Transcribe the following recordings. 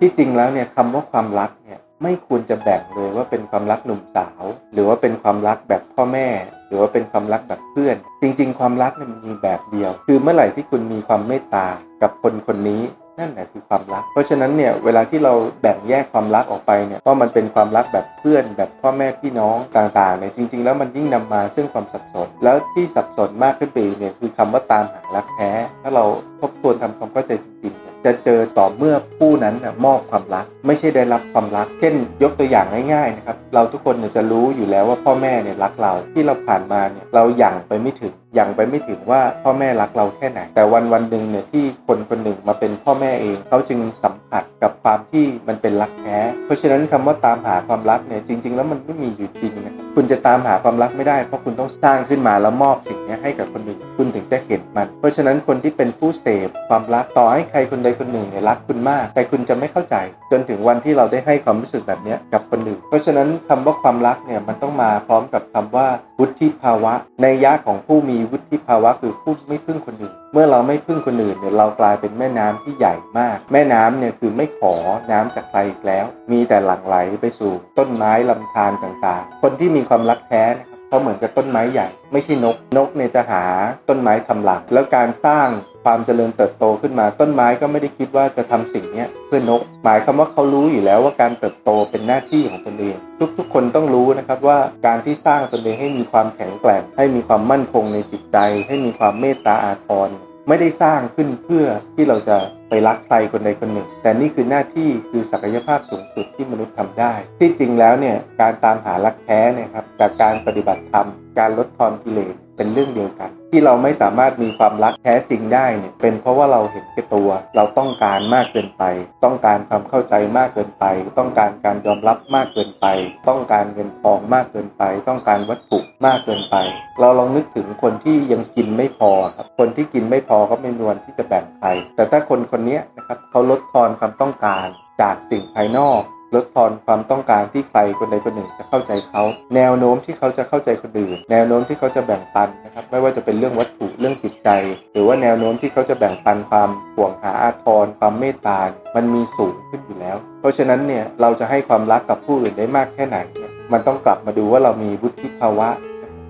ที่จริงแล้วเนี่ยคำว่าความรักเนี่ยไม่ควรจะแบ่งเลยว่าเป็นความรักหนุ่มสาว หรือว่าเป็นความรักแบบพ่อแม่ หรือว่าเป็นความรักแบบเพื่อน จริง ๆ ความรักเนี่ยมันมีแบบเดียว คือเมื่อไหร่ที่คุณมีความเมตตากับคนคนนี้นั่นแหละคือความรัก เพราะฉะนั้นเนี่ยเวลาที่เราแบ่งแยกความรักออกไปเนี่ยว่ามันเป็นความรักแบบเพื่อน แบบพ่อแม่พี่น้องต่างๆเนี่ยจริง ๆ แล้วมันยิ่งนำมาซึ่งความสับสน แล้วที่สับสนมากขึ้นไปเนี่ยคือคำว่าตามหารักแท้ ถ้าเราทบทวนทำความเข้าใจจริงๆ จะเจอต่อเมื่อผู้นั้นมอบความรัก ไม่ใช่ได้รับความรัก เช่น ยกตัวอย่างง่ายๆนะครับเราทุกคนเนี่ยจะรู้อยู่แล้วว่าพ่อแม่เนี่ยรักเราที่เราผ่านมาเนี่ยเราหยั่งไปไม่ถึงหยั่งไปไม่ถึงว่าพ่อแม่รักเราแค่ไหน แต่วันวันหนึ่งเนี่ยที่คนคนหนึ่งมาเป็นพ่อแม่เองเขาจึงสัมผัสกับความที่มันเป็นรักแท้เพราะฉะนั้นคำว่าตามหาความรักเนี่ยจริง ๆ แล้วมันไม่มีอยู่จริงนะครับคุณจะตามหาความรักไม่ได้ เพราะคุณต้องสร้างขึ้นมาแล้วมอบสิ่งนี้ให้กับคนอื่นคุณถึงจะเห็นมัน เพราะฉะนั้นคนที่เป็นผู้เสพความรักต่อให้ใครคนใดคนหนึ่งเนี่ยรักคุณมาก แต่คุณจะไม่เข้าใจ จนถึงวันที่เราได้ให้ความรู้สึกแบบนี้กับคนอื่น เพราะฉะนั้นคำว่าความรักเนี่ยมันต้องมาพร้อมกับคำว่าวุฒิภาวะ ในยะของผู้มีวุฒิภาวะคือผู้ไม่พึ่งคนอื่น เมื่อเราไม่พึ่งคนอื่นเนี่ยเรากลายเป็นแม่น้ำที่ใหญ่มาก แม่น้ำเนี่ยคือไม่ขอน้ำจากใครอีกแล้ว มีแต่หลั่งไหลไปสู่ต้นไม้ลำธารต่างๆ คนที่มีความรักแท้ เขาเหมือนกับต้นไม้ใหญ่ ไม่ใช่นก นกเนี่ยจะหาต้นไม้ทำหลัก แล้วการสร้างความเจริญเติบโตขึ้นมาต้นไม้ก็ไม่ได้คิดว่าจะทำสิ่งนี้เพื่อนก หมายความว่าเขารู้อยู่แล้วว่าการเติบโตเป็นหน้าที่ของตนเอง ทุกๆ คนต้องรู้นะครับว่าการที่สร้างตนเองให้มีความแข็งแกร่ง ให้มีความมั่นคงในจิตใจ ให้มีความเมตตาอาทร ไม่ได้สร้างขึ้นเพื่อที่เราจะไปรักใครคนใดคนหนึ่ง แต่นี่คือหน้าที่คือศักยภาพสูงสุดที่มนุษย์ทำได้ ที่จริงแล้วเนี่ยการตามหารักแท้เนี่ยครับจากการปฏิบัติธรรมการลดทอนกิเลส เป็นเรื่องเดียวกัน ที่เราไม่สามารถมีความรักแท้จริงได้เนี่ยเป็นเพราะว่าเราเห็นแก่ตัว เราต้องการมากเกินไป ต้องการความเข้าใจมากเกินไป ต้องการการยอมรับมากเกินไป ต้องการเงินทองมากเกินไป ต้องการวัตถุมากเกินไป เราลองนึกถึงคนที่ยังกินไม่พอครับคนที่กินไม่พอก็ไม่นวนที่จะแบ่งใครแต่ถ้าคนคนนี้นะครับเขาลดทอนความต้องการจากสิ่งภายนอก ลดทอนความต้องการที่ใครคนใดคนหนึ่งจะเข้าใจเขาแนวโน้มที่เขาจะเข้าใจคนอื่น แนวโน้มที่เขาจะแบ่งปันนะครับไม่ว่าจะเป็นเรื่องวัตถุเรื่องจิตใจ หรือว่าแนวโน้มที่เขาจะแบ่งปันความห่วงหาอาทรความเมตตา มันมีสูงขึ้นอยู่แล้ว เพราะฉะนั้นเนี่ยเราจะให้ความรักกับผู้อื่นได้มากแค่ไหนเนี่ยมันต้องกลับมาดูว่าเรามีวุฒิภาวะ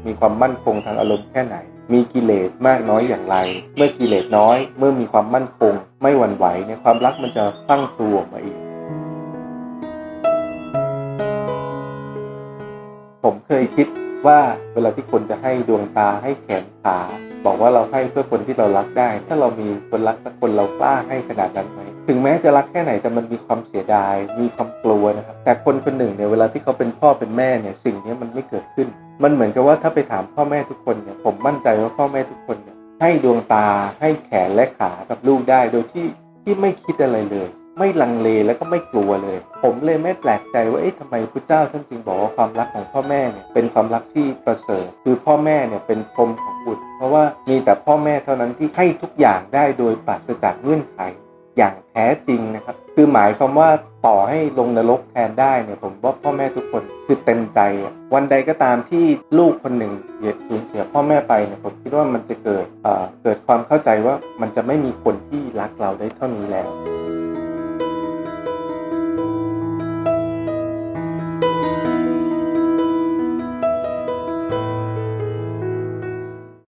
มีความมั่นคงทางอารมณ์แค่ไหน มีกิเลสมากน้อยอย่างไร เมื่อกิเลสน้อย เมื่อมีความมั่นคง ไม่หวั่นไหวเนี่ยความรักมันจะตั้งตัวออกมาเอง ผมเคยคิดว่าเวลาที่คนจะให้ดวงตาให้แขนขาบอกว่าเราให้เพื่อคนที่เรารักได้ ถ้าเรามีคนรักสักคนเรากล้าให้ขนาดนั้นไหมถึงแม้จะรักแค่ไหนแต่มันมีความเสียดาย มีความกลัวนะครับแต่คนคนหนึ่งเนี่ยเวลาที่เขาเป็นพ่อเป็นแม่เนี่ยสิ่งนี้มันไม่เกิดขึ้น มันเหมือนกับว่าถ้าไปถามพ่อแม่ทุกคนเนี่ยผมมั่นใจว่าพ่อแม่ทุกคนเนี่ยให้ดวงตาให้แขนและขากับลูกได้โดยที่ที่ไม่คิดอะไรเลย ไม่ลังเลแล้วก็ไม่กลัวเลย ผมเลยไม่แปลกใจว่าเอ๊ะทำไมพระเจ้าท่านจึงบอกว่าความรักของพ่อแม่เนี่ยเป็นความรักที่ประเสริฐคือพ่อแม่เนี่ยเป็นพรมของบุตร เพราะว่ามีแต่พ่อแม่เท่านั้นที่ให้ทุกอย่างได้โดยปราศจากเงื่อนไขอย่างแท้จริงนะครับ คือหมายความว่าต่อให้ลงนรกแทนได้เนี่ยผมว่าพ่อแม่ทุกคนคือเต็มใจ วันใดก็ตามที่ลูกคนหนึ่งเสียสูญเสียพ่อแม่ไปเนี่ยผมคิดว่ามันจะเกิดเเกิดความเข้าใจว่ามันจะไม่มีคนที่รักเราได้เท่านี้แล้ว